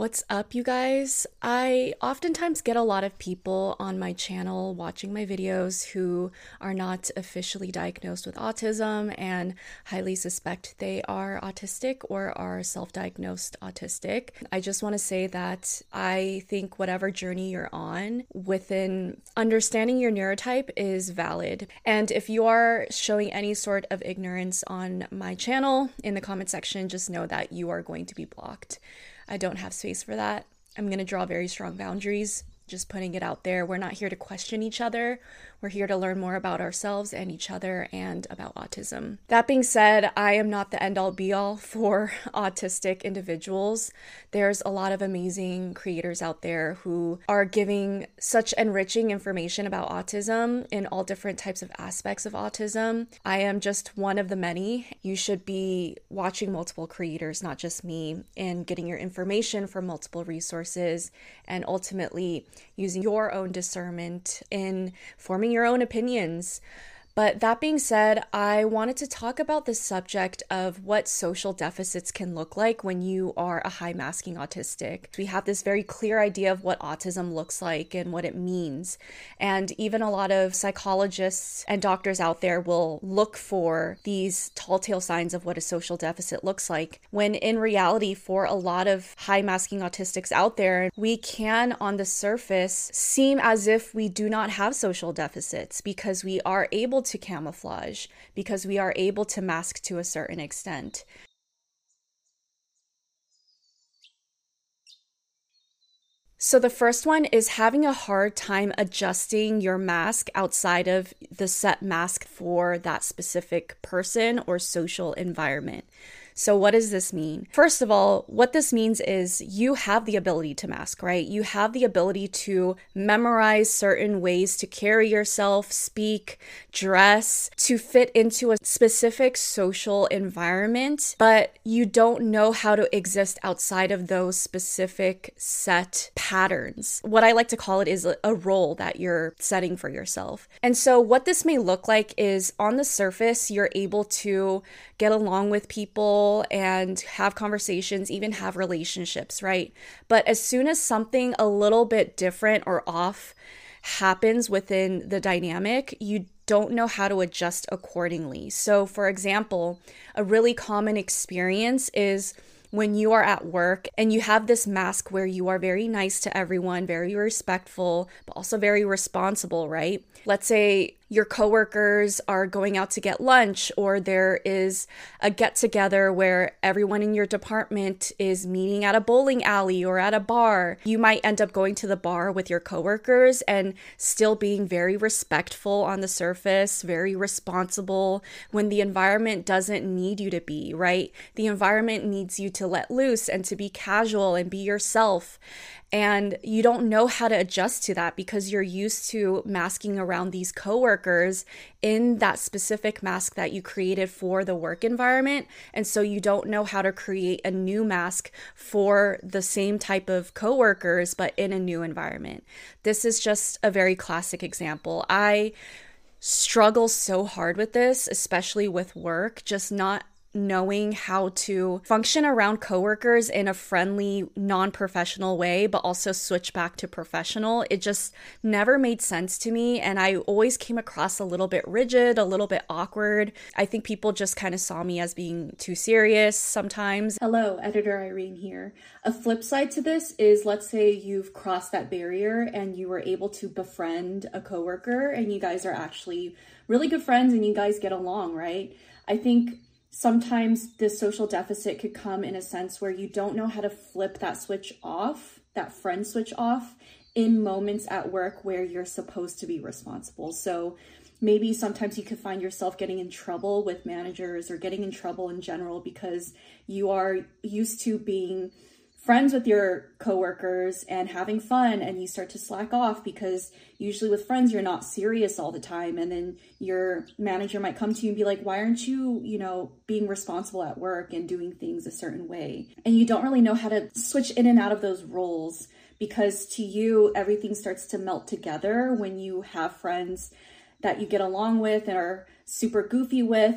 What's up, you guys? I oftentimes get a lot of people on my channel watching my videos who are not officially diagnosed with autism and highly suspect they are autistic or are self diagnosed autistic. I just want to say that I think whatever journey you're on within understanding your neurotype is valid. And if you are showing any sort of ignorance on my channel in the comment section, just know that you are going to be blocked. I don't have space for that. I'm going to draw very strong boundaries, just putting it out there. We're not here to question each other. We're here to learn more about ourselves and each other and about autism. That being said, I am not the end all be all for autistic individuals. There's a lot of amazing creators out there who are giving such enriching information about autism in all different types of aspects of autism. I am just one of the many. You should be watching multiple creators, not just me, and getting your information from multiple resources and ultimately using your own discernment in forming your own opinions. But that being said, I wanted to talk about the subject of what social deficits can look like when you are a high masking autistic. We have this very clear idea of what autism looks like and what it means. And even a lot of psychologists and doctors out there will look for these tall tale signs of what a social deficit looks like. When in reality, for a lot of high masking autistics out there, we can on the surface seem as if we do not have social deficits because we are able able to camouflage because we are able to mask to a certain extent. So, the first one is having a hard time adjusting your mask outside of the set mask for that specific person or social environment. So, what does this mean? First of all, what this means is you have the ability to mask, right? You have the ability to memorize certain ways to carry yourself, speak, dress, to fit into a specific social environment, but you don't know how to exist outside of those specific set patterns. What I like to call it is a role that you're setting for yourself. And so, what this may look like is on the surface, you're able to get along with people and have conversations, even have relationships, right? But as soon as something a little bit different or off happens within the dynamic, you don't know how to adjust accordingly. So, for example, a really common experience is when you are at work and you have this mask where you are very nice to everyone, very respectful, but also very responsible, right? Let's say your coworkers are going out to get lunch or there is a get together where everyone in your department is meeting at a bowling alley or at a bar. You might end up going to the bar with your coworkers and still being very respectful on the surface, very responsible when the environment doesn't need you to be, right? The environment needs you to let loose and to be casual and be yourself. And you don't know how to adjust to that because you're used to masking around these coworkers in that specific mask that you created for the work environment. And so you don't know how to create a new mask for the same type of coworkers, but in a new environment. This is just a very classic example. I struggle so hard with this, especially with work, just not knowing how to function around coworkers in a friendly, non professional way, but also switch back to professional. It just never made sense to me. And I always came across a little bit rigid, a little bit awkward. I think people just kind of saw me as being too serious sometimes. Hello, editor Irene here. A flip side to this is let's say you've crossed that barrier and you were able to befriend a coworker and you guys are actually really good friends and you guys get along, right? I think sometimes this social deficit could come in a sense where you don't know how to flip that switch off, that friend switch off in moments at work where you're supposed to be responsible. So maybe sometimes you could find yourself getting in trouble with managers or getting in trouble in general because you are used to being friends with your coworkers and having fun and you start to slack off because usually with friends you're not serious all the time. And then your manager might come to you and be like why aren't you you know being responsible at work and doing things a certain way? And you don't really know how to switch in and out of those roles because to you everything starts to melt together when you have friends that you get along with and are super goofy with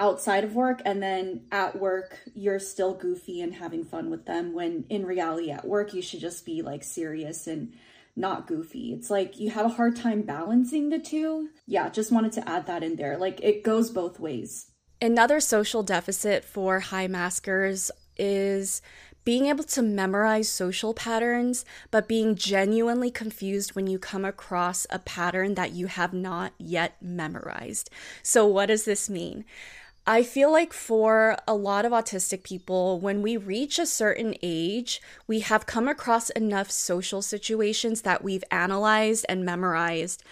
outside of work and then at work you're still goofy and having fun with them when in reality at work you should just be like serious and not goofy. It's like you have a hard time balancing the two. Yeah, just wanted to add that in there. Like it goes both ways. Another social deficit for high maskers is being able to memorize social patterns, but being genuinely confused when you come across a pattern that you have not yet memorized. So, what does this mean? I feel like for a lot of autistic people, when we reach a certain age, we have come across enough social situations that we've analyzed and memorized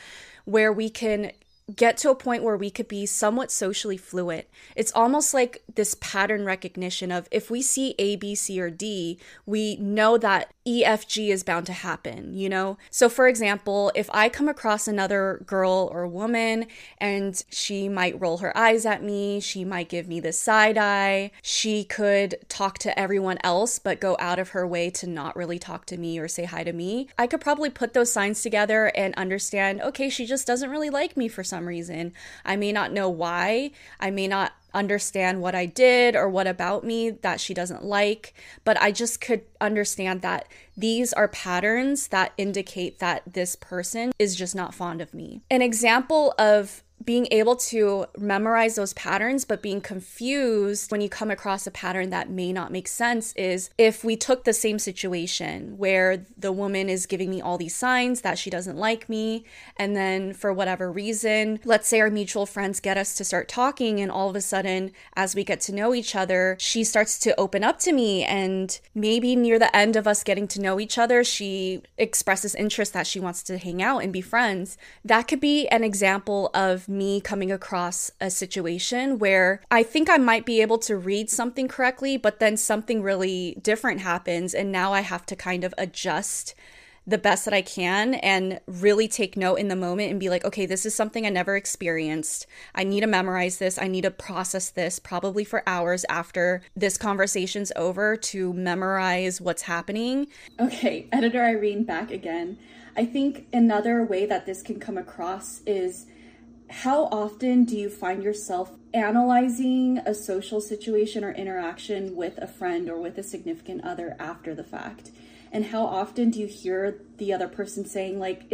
where we can get to a point where we could be somewhat socially fluent. It's almost like this pattern recognition of if we see A, B, C, or D, we know that EFG is bound to happen, you know? So, for example, if I come across another girl or woman and she might roll her eyes at me, she might give me the side eye, she could talk to everyone else but go out of her way to not really talk to me or say hi to me, I could probably put those signs together and understand okay, she just doesn't really like me for some reason. I may not know why, I may not understand what I did or what about me that she doesn't like, but I just could understand that these are patterns that indicate that this person is just not fond of me. An example of being able to memorize those patterns but being confused when you come across a pattern that may not make sense is if we took the same situation where the woman is giving me all these signs that she doesn't like me and then for whatever reason let's say our mutual friends get us to start talking and all of a sudden as we get to know each other she starts to open up to me and maybe near the end of us getting to know each other she expresses interest that she wants to hang out and be friends. That could be an example of me coming across a situation where I think I might be able to read something correctly, but then something really different happens. And now I have to kind of adjust the best that I can and really take note in the moment and be like, okay, this is something I never experienced. I need to memorize this. I need to process this probably for hours after this conversation's over to memorize what's happening. Okay, editor Irene back again. I think another way that this can come across is how often do you find yourself analyzing a social situation or interaction with a friend or with a significant other after the fact? And how often do you hear the other person saying, like,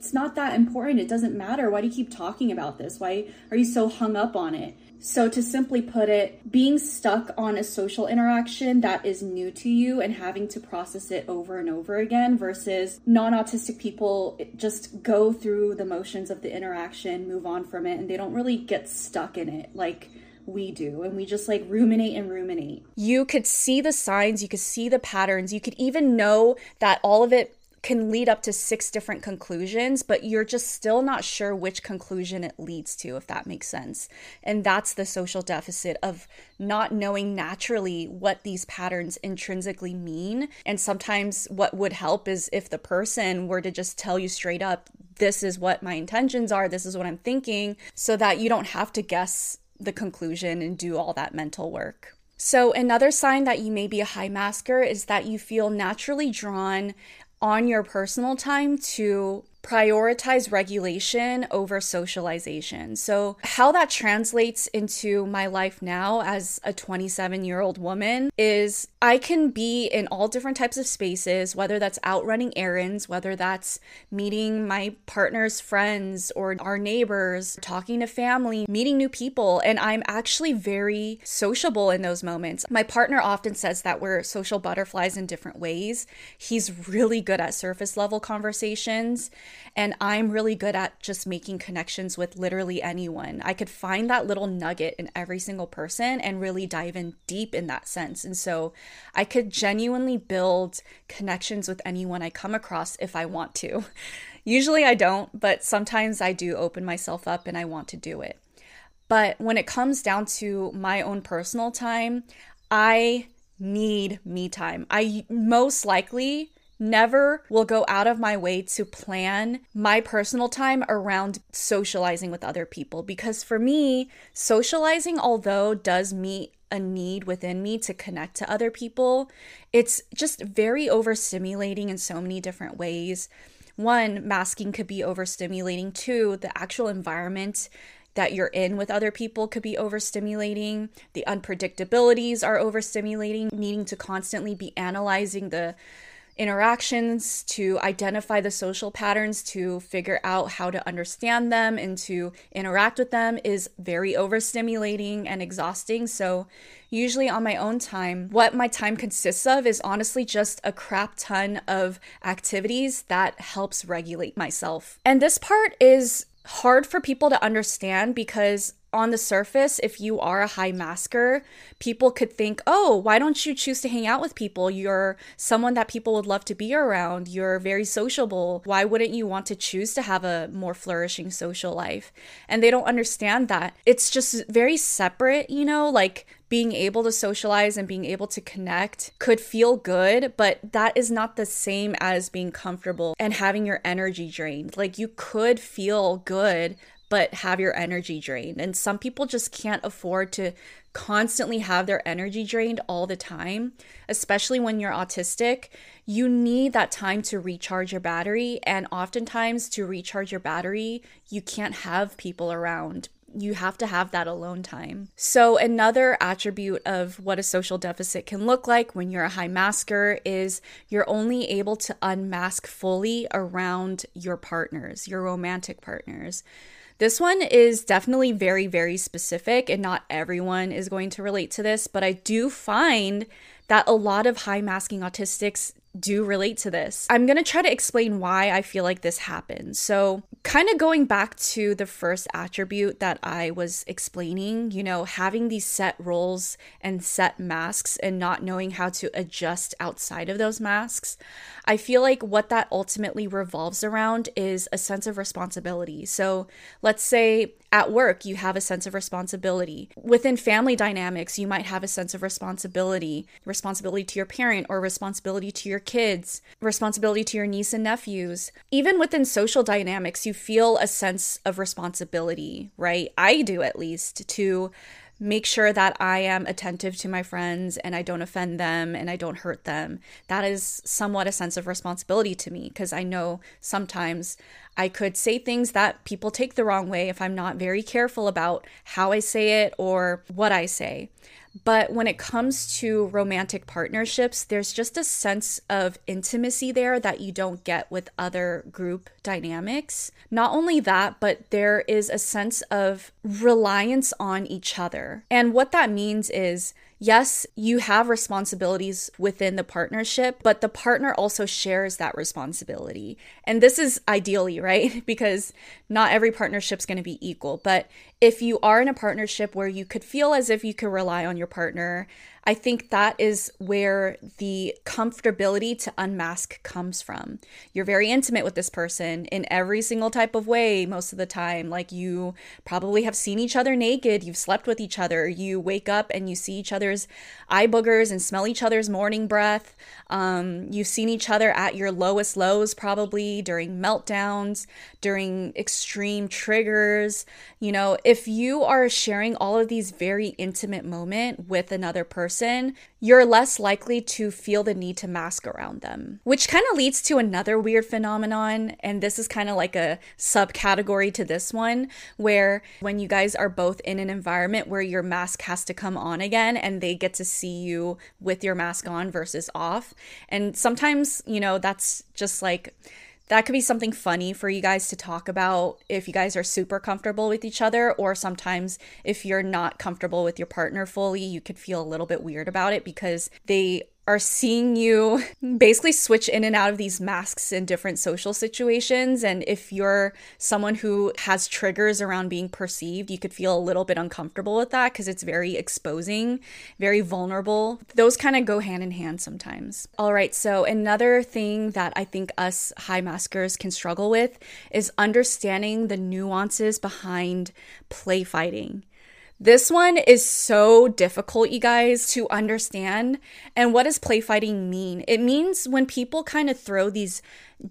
it's not that important, it doesn't matter, why do you keep talking about this? Why are you so hung up on it? So, to simply put it, being stuck on a social interaction that is new to you and having to process it over and over again versus non autistic people just go through the motions of the interaction, move on from it, and they don't really get stuck in it like we do. And we just like ruminate and ruminate. You could see the signs, you could see the patterns, you could even know that all of it can lead up to six different conclusions, but you're just still not sure which conclusion it leads to, if that makes sense. And that's the social deficit of not knowing naturally what these patterns intrinsically mean. And sometimes what would help is if the person were to just tell you straight up, this is what my intentions are, this is what I'm thinking, so that you don't have to guess the conclusion and do all that mental work. So, another sign that you may be a high masker is that you feel naturally drawn on your personal time to prioritize regulation over socialization. So, how that translates into my life now as a 27 year old woman is I can be in all different types of spaces, whether that's out running errands, whether that's meeting my partner's friends or our neighbors, talking to family, meeting new people. And I'm actually very sociable in those moments. My partner often says that we're social butterflies in different ways. He's really good at surface level conversations. And I'm really good at just making connections with literally anyone. I could find that little nugget in every single person and really dive in deep in that sense. And so I could genuinely build connections with anyone I come across if I want to. Usually I don't, but sometimes I do open myself up and I want to do it. But when it comes down to my own personal time, I need me time. I most likely never will go out of my way to plan my personal time around socializing with other people because for me, socializing, although does meet a need within me to connect to other people, it's just very overstimulating in so many different ways. One, masking could be overstimulating. Two, the actual environment that you're in with other people could be overstimulating. The unpredictabilities are overstimulating, needing to constantly be analyzing the interactions, to identify the social patterns, to figure out how to understand them and to interact with them is very overstimulating and exhausting. So, usually on my own time, what my time consists of is honestly just a crap ton of activities that helps regulate myself. And this part is hard for people to understand because on the surface, if you are a high masker, people could think, oh, why don't you choose to hang out with people? You're someone that people would love to be around. You're very sociable. Why wouldn't you want to choose to have a more flourishing social life? And they don't understand that. It's just very separate, you know, like being able to socialize and being able to connect could feel good, but that is not the same as being comfortable and having your energy drained. Like you could feel good, but have your energy drained. And some people just can't afford to constantly have their energy drained all the time, especially when you're autistic. You need that time to recharge your battery. And oftentimes, to recharge your battery, you can't have people around. You have to have that alone time. So, another attribute of what a social deficit can look like when you're a high masker is you're only able to unmask fully around your partners, your romantic partners. This one is definitely very, very specific, and not everyone is going to relate to this, but I do find that a lot of high masking autistics do relate to this. I'm going to try to explain why I feel like this happens. So, kind of going back to the first attribute that I was explaining, you know, having these set roles and set masks and not knowing how to adjust outside of those masks. I feel like what that ultimately revolves around is a sense of responsibility. So, let's say at work, you have a sense of responsibility. Within family dynamics, you might have a sense of responsibility responsibility to your parent or responsibility to your kids, responsibility to your niece and nephews. Even within social dynamics, you feel a sense of responsibility, right? I do at least, to make sure that I am attentive to my friends and I don't offend them and I don't hurt them. That is somewhat a sense of responsibility to me because I know sometimes I could say things that people take the wrong way if I'm not very careful about how I say it or what I say. But when it comes to romantic partnerships, there's just a sense of intimacy there that you don't get with other group dynamics. Not only that, but there is a sense of reliance on each other. And what that means is yes, you have responsibilities within the partnership, but the partner also shares that responsibility. And this is ideally, right? because not every partnership is going to be equal. But if you are in a partnership where you could feel as if you could rely on your partner, I think that is where the comfortability to unmask comes from. You're very intimate with this person in every single type of way most of the time. Like you probably have seen each other naked, you've slept with each other, you wake up and you see each other's eye boogers and smell each other's morning breath. Um, you've seen each other at your lowest lows, probably during meltdowns, during extreme triggers. You know, if you are sharing all of these very intimate moment with another person, person, you're less likely to feel the need to mask around them. Which kind of leads to another weird phenomenon, and this is kind of like a subcategory to this one, where when you guys are both in an environment where your mask has to come on again and they get to see you with your mask on versus off. And sometimes, you know, that's just like that could be something funny for you guys to talk about if you guys are super comfortable with each other or sometimes if you're not comfortable with your partner fully you could feel a little bit weird about it because they are seeing you basically switch in and out of these masks in different social situations. And if you're someone who has triggers around being perceived, you could feel a little bit uncomfortable with that because it's very exposing, very vulnerable. Those kind of go hand in hand sometimes. All right, so another thing that I think us high maskers can struggle with is understanding the nuances behind play fighting. This one is so difficult, you guys, to understand. And what does play fighting mean? It means when people kind of throw these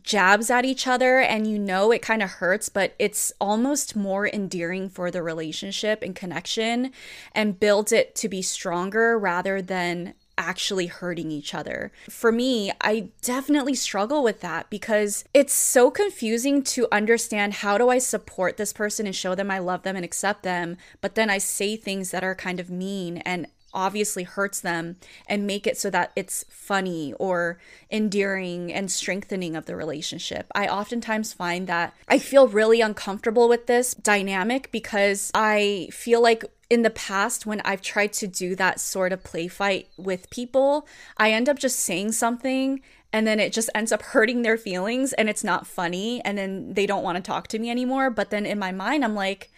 jabs at each other and you know it kind of hurts, but it's almost more endearing for the relationship and connection and builds it to be stronger rather than actually hurting each other. For me, I definitely struggle with that because it's so confusing to understand how do I support this person and show them I love them and accept them, but then I say things that are kind of mean and obviously hurts them and make it so that it's funny or endearing and strengthening of the relationship. I oftentimes find that I feel really uncomfortable with this dynamic because I feel like in the past when I've tried to do that sort of play fight with people, I end up just saying something and then it just ends up hurting their feelings and it's not funny and then they don't want to talk to me anymore, but then in my mind I'm like,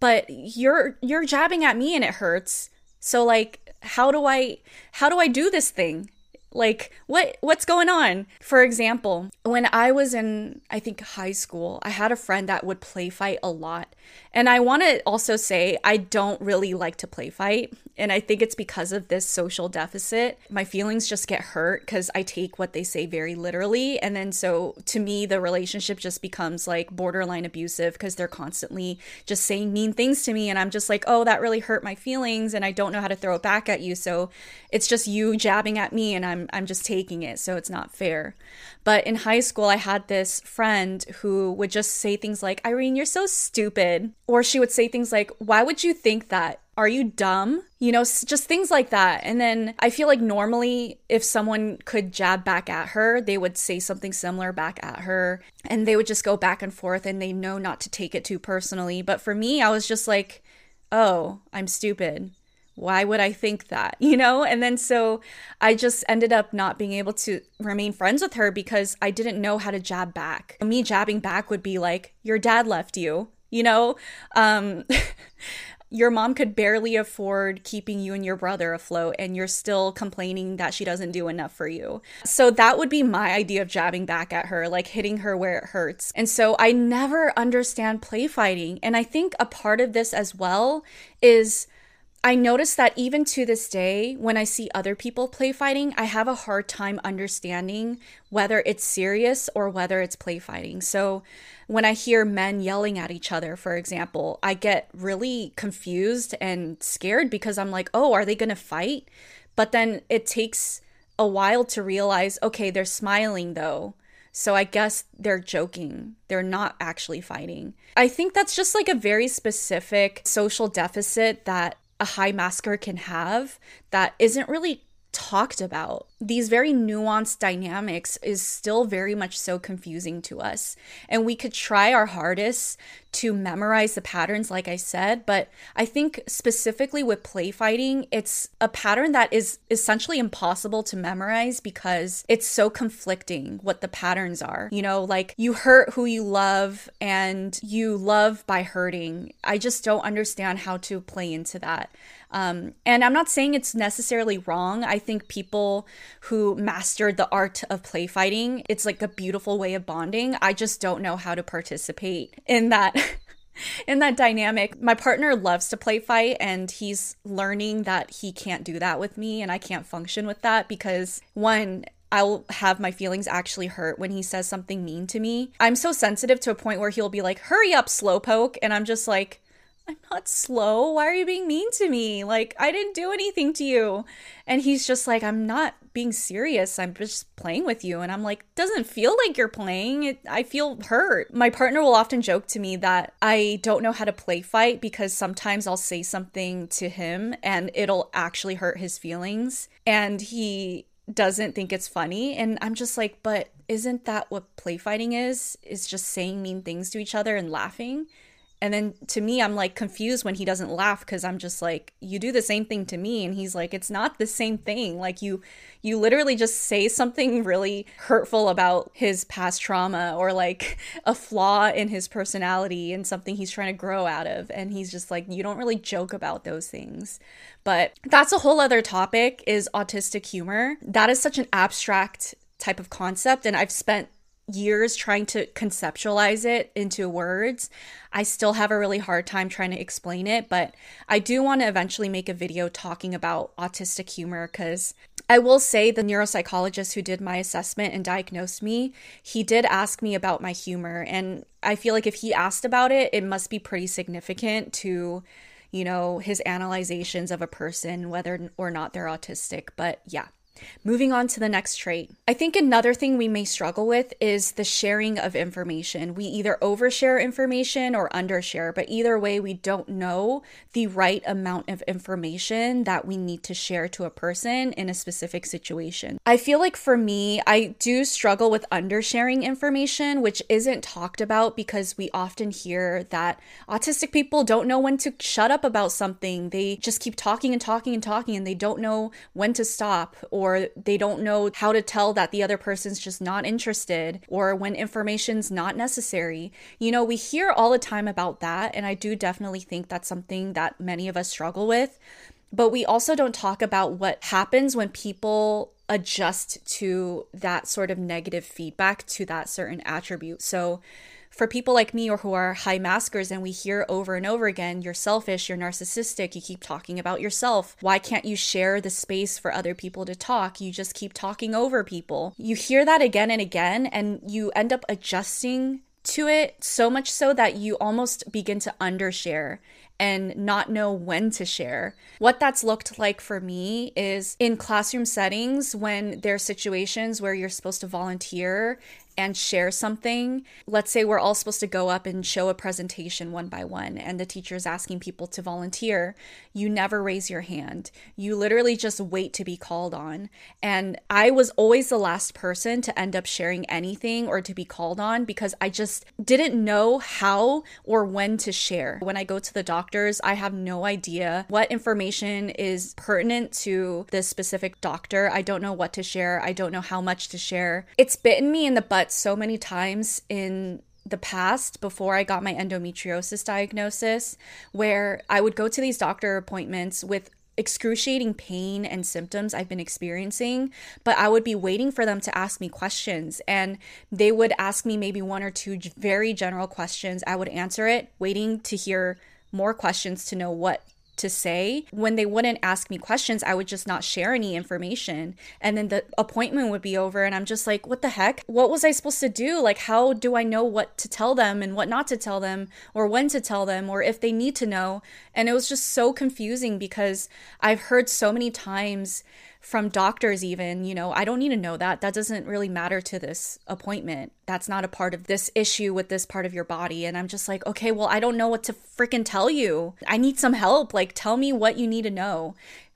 but you're you're jabbing at me and it hurts so like how do I how do I do this thing? Like what what's going on? For example, when I was in I think high school, I had a friend that would play fight a lot. And I want to also say I don't really like to play fight. And I think it's because of this social deficit. My feelings just get hurt because I take what they say very literally. And then so to me, the relationship just becomes like borderline abusive because they're constantly just saying mean things to me. And I'm just like, oh, that really hurt my feelings. And I don't know how to throw it back at you. So it's just you jabbing at me and I'm, I'm just taking it. So it's not fair. But in high school, I had this friend who would just say things like, Irene, you're so stupid. Or she would say things like, why would you think that? Are you dumb? You know, just things like that. And then I feel like normally, if someone could jab back at her, they would say something similar back at her and they would just go back and forth and they know not to take it too personally. But for me, I was just like, oh, I'm stupid why would I think that? You know? And then so I just ended up not being able to remain friends with her because I didn't know how to jab back. Me jabbing back would be like, your dad left you, you know? Um, your mom could barely afford keeping you and your brother afloat and you're still complaining that she doesn't do enough for you. So that would be my idea of jabbing back at her, like hitting her where it hurts. And so I never understand play fighting. And I think a part of this as well is I notice that even to this day, when I see other people play fighting, I have a hard time understanding whether it's serious or whether it's play fighting. So when I hear men yelling at each other, for example, I get really confused and scared because I'm like, oh, are they going to fight? But then it takes a while to realize, okay, they're smiling though. So I guess they're joking. They're not actually fighting. I think that's just like a very specific social deficit that a high masker can have that isn't really talked about. These very nuanced dynamics is still very much so confusing to us. And we could try our hardest to memorize the patterns, like I said, but I think specifically with play fighting, it's a pattern that is essentially impossible to memorize because it's so conflicting what the patterns are. You know, like you hurt who you love and you love by hurting. I just don't understand how to play into that. Um, and I'm not saying it's necessarily wrong. I think people who mastered the art of play fighting, it's like a beautiful way of bonding. I just don't know how to participate in that. in that dynamic, my partner loves to play fight and he's learning that he can't do that with me and I can't function with that because one, I'll have my feelings actually hurt when he says something mean to me. I'm so sensitive to a point where he'll be like, hurry up, slowpoke. And I'm just like, I'm not slow. Why are you being mean to me? Like, I didn't do anything to you. And he's just like, I'm not being serious. I'm just playing with you. And I'm like, doesn't feel like you're playing. It, I feel hurt. My partner will often joke to me that I don't know how to play fight because sometimes I'll say something to him and it'll actually hurt his feelings. And he doesn't think it's funny. And I'm just like, but isn't that what play fighting is? Is just saying mean things to each other and laughing? And then to me, I'm like confused when he doesn't laugh because I'm just like, you do the same thing to me. And he's like, it's not the same thing. Like you, you literally just say something really hurtful about his past trauma or like a flaw in his personality and something he's trying to grow out of. And he's just like, you don't really joke about those things. But that's a whole other topic is autistic humor. That is such an abstract type of concept. And I've spent years trying to conceptualize it into words. I still have a really hard time trying to explain it, but I do want to eventually make a video talking about autistic humor because I will say the neuropsychologist who did my assessment and diagnosed me, he did ask me about my humor. And I feel like if he asked about it, it must be pretty significant to you know, his analyzations of a person, whether or not they're autistic. But yeah, Moving on to the next trait. I think another thing we may struggle with is the sharing of information. We either overshare information or undershare, but either way, we don't know the right amount of information that we need to share to a person in a specific situation. I feel like for me, I do struggle with undersharing information, which isn't talked about because we often hear that autistic people don't know when to shut up about something. They just keep talking and talking and talking and they don't know when to stop or or they don't know how to tell that the other person's just not interested or when information's not necessary. You know, we hear all the time about that. And I do definitely think that's something that many of us struggle with. But we also don't talk about what happens when people adjust to that sort of negative feedback to that certain attribute. So, for people like me or who are high maskers and we hear over and over again, you're selfish, you're narcissistic, you keep talking about yourself. Why can't you share the space for other people to talk? You just keep talking over people. You hear that again and again, and you end up adjusting to it so much so that you almost begin to undershare and not know when to share. What that's looked like for me is in classroom settings when there are situations where you're supposed to volunteer and share something. Let's say we're all supposed to go up and show a presentation one by one, and the teacher is asking people to volunteer. You never raise your hand. You literally just wait to be called on. And I was always the last person to end up sharing anything or to be called on because I just didn't know how or when to share. When I go to the doctors, I have no idea what information is pertinent to this specific doctor. I don't know what to share. I don't know how much to share. It's bitten me in the butt so many times in the past before I got my endometriosis diagnosis where I would go to these doctor appointments with excruciating pain and symptoms I've been experiencing, but I would be waiting for them to ask me questions. And they would ask me maybe one or two very general questions. I would answer it, waiting to hear more questions to know what to say. When they wouldn't ask me questions, I would just not share any information. And then the appointment would be over, and I'm just like, what the heck? What was I supposed to do? Like, how do I know what to tell them and what not to tell them, or when to tell them, or if they need to know? And it was just so confusing because I've heard so many times from doctors even you know i don't need to know that. That doesn't really matter to this appointment. That's not a part of this issue with this part of your body. And i'm just like okay well i don't know what to freaking tell you. I need some help. Like tell me what you need to know.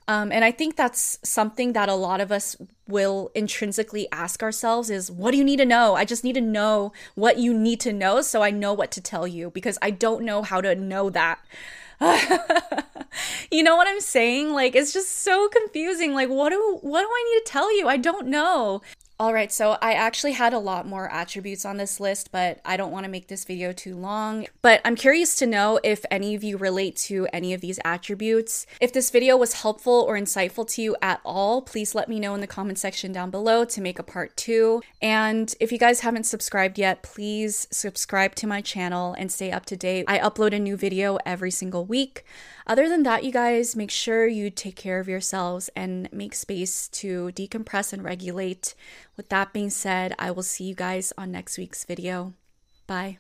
Um, and i think that's something that a lot of us will intrinsically ask ourselves is what do you need to know? I just need to know what you need to know so i know what to tell you because i don't know how to know that you know what I'm saying? Like it's just so confusing. Like what do what do I need to tell you? I don't know. All right, so I actually had a lot more attributes on this list, but I don't want to make this video too long. But I'm curious to know if any of you relate to any of these attributes. If this video was helpful or insightful to you at all, please let me know in the comment section down below to make a part two. And if you guys haven't subscribed yet, please subscribe to my channel and stay up to date. I upload a new video every single week. Other than that, you guys, make sure you take care of yourselves and make space to decompress and regulate. With that being said, I will see you guys on next week's video. Bye.